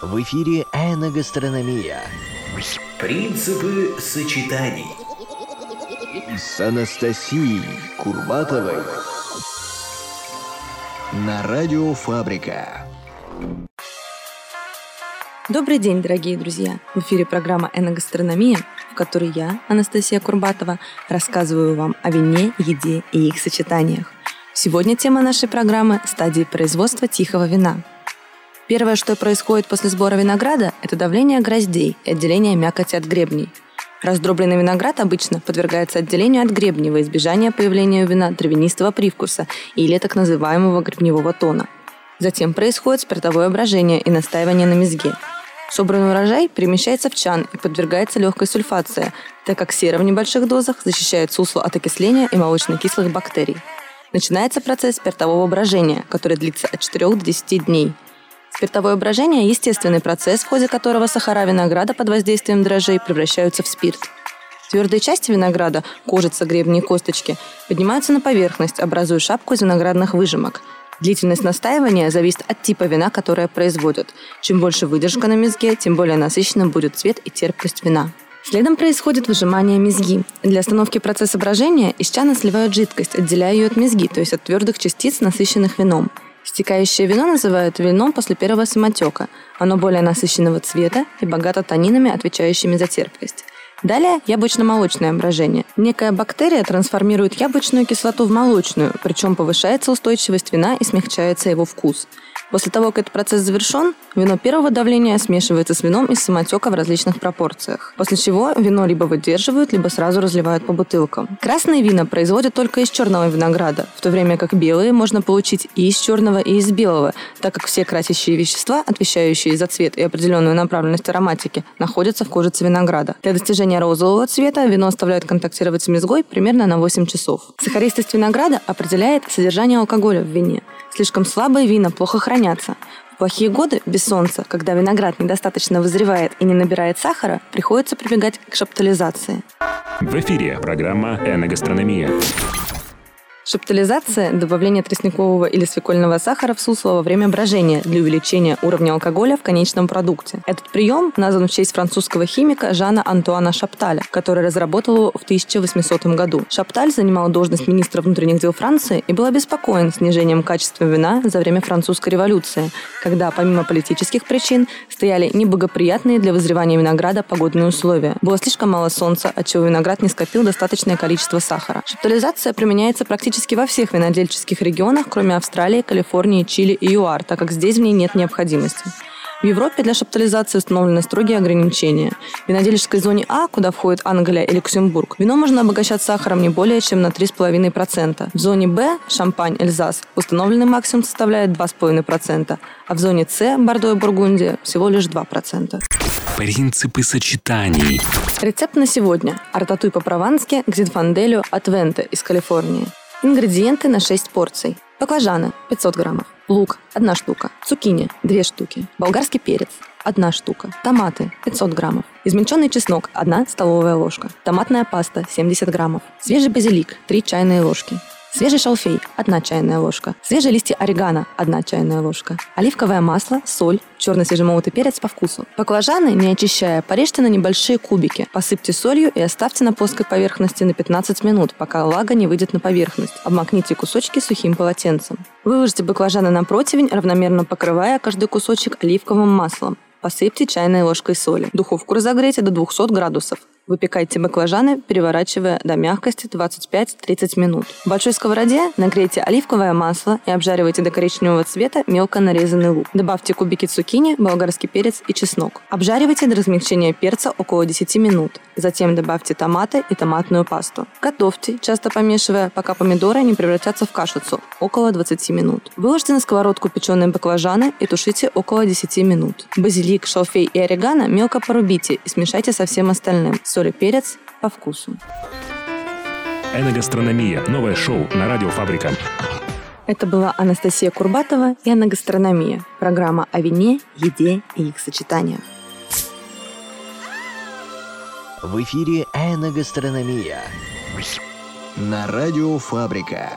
В эфире «Эногастрономия». Принципы сочетаний. С Анастасией Курбатовой. На радио «Фабрика». Добрый день, дорогие друзья! В эфире программа «Эногастрономия», в которой я, Анастасия Курбатова, рассказываю вам о вине, еде и их сочетаниях. Сегодня тема нашей программы – стадии производства тихого вина. Первое, что происходит после сбора винограда, это давление гроздей и отделение мякоти от гребней. Раздробленный виноград обычно подвергается отделению от гребней во избежание появления у вина травянистого привкуса или так называемого гребневого тона. Затем происходит спиртовое брожение и настаивание на мезге – Собранный урожай перемещается в чан и подвергается легкой сульфации, так как сера в небольших дозах защищает сусло от окисления и молочно-кислых бактерий. Начинается процесс спиртового брожения, который длится от 4 до 10 дней. Спиртовое брожение – естественный процесс, в ходе которого сахара винограда под воздействием дрожжей превращаются в спирт. Твердые части винограда, кожица, гребни и косточки, поднимаются на поверхность, образуя шапку из виноградных выжимок – Длительность настаивания зависит от типа вина, которое производят. Чем больше выдержка на мезге, тем более насыщенным будет цвет и терпкость вина. Следом происходит выжимание мезги. Для остановки процесса брожения из чана сливают жидкость, отделяя ее от мезги, то есть от твердых частиц, насыщенных вином. Стекающее вино называют вином после первого самотека. Оно более насыщенного цвета и богато танинами, отвечающими за терпкость. Далее яблочно-молочное брожение. Некая бактерия трансформирует яблочную кислоту в молочную, причем повышается устойчивость вина и смягчается его вкус. После того, как этот процесс завершен, вино первого давления смешивается с вином из самотека в различных пропорциях, после чего вино либо выдерживают, либо сразу разливают по бутылкам. Красные вина производят только из черного винограда, в то время как белые можно получить и из черного, и из белого, так как все красящие вещества, отвечающие за цвет и определенную направленность ароматики, находятся в кожице винограда. Для достижения розового цвета вино оставляют контактировать с мезгой примерно на 8 часов. Сахаристость винограда определяет содержание алкоголя в вине. Слишком слабые вина плохо хранятся. В плохие годы, без солнца, когда виноград недостаточно вызревает и не набирает сахара, приходится прибегать к шаптализации. В эфире программа «Эногастрономия». Шептализация – добавление тростникового или свекольного сахара в сусло во время брожения для увеличения уровня алкоголя в конечном продукте. Этот прием назван в честь французского химика Жана Антуана Шапталя, который разработал его в 1800 году. Шапталь занимал должность министра внутренних дел Франции и был обеспокоен снижением качества вина за время французской революции, когда, помимо политических причин, стояли неблагоприятные для вызревания винограда погодные условия. Было слишком мало солнца, отчего виноград не скопил достаточное количество сахара. Шаптализация применяется практически практически во всех винодельческих регионах, кроме Австралии, Калифорнии, Чили и ЮАР, так как здесь в ней нет необходимости. В Европе для шаптализации установлены строгие ограничения. В винодельческой зоне А, куда входит Англия и Люксембург, вино можно обогащать сахаром не более чем на 3,5%. В зоне Б, Шампань, Эльзас, установленный максимум составляет 2,5%, а в зоне С, Бордо и Бургундия, всего лишь 2%. Принципы сочетаний. Рецепт на сегодня. Артатуй по-провански к зинфанделю от Венте из Калифорнии. Ингредиенты на 6 порций. Баклажаны 500 граммов. Лук – 1 штука. Цукини – 2 штуки. Болгарский перец – 1 штука. Томаты – 500 граммов. Измельченный чеснок – 1 столовая ложка. Томатная паста – 70 граммов. Свежий базилик – 3 чайные ложки. Свежий шалфей – 1 чайная ложка. Свежие листья орегано – 1 чайная ложка. Оливковое масло, соль, черный свежемолотый перец по вкусу. Баклажаны, не очищая, порежьте на небольшие кубики. Посыпьте солью и оставьте на плоской поверхности на 15 минут, пока влага не выйдет на поверхность. Обмакните кусочки сухим полотенцем. Выложите баклажаны на противень, равномерно покрывая каждый кусочек оливковым маслом. Посыпьте чайной ложкой соли. Духовку разогрейте до 200 градусов. Выпекайте баклажаны, переворачивая до мягкости 25-30 минут. В большой сковороде нагрейте оливковое масло и обжаривайте до коричневого цвета мелко нарезанный лук. Добавьте кубики цукини, болгарский перец и чеснок. Обжаривайте до размягчения перца около 10 минут. Затем добавьте томаты и томатную пасту. Готовьте, часто помешивая, пока помидоры не превратятся в кашицу, около 20 минут. Выложите на сковородку печеные баклажаны и тушите около 10 минут. Базилик, шалфей и орегано мелко порубите и смешайте со всем остальным соль и перец по вкусу. Эногастрономия. Новое шоу на радио Фабрика. Это была Анастасия Курбатова и «Эногастрономия» – программа о вине, еде и их сочетаниях. В эфире «Эногастрономия» на радио «Фабрика».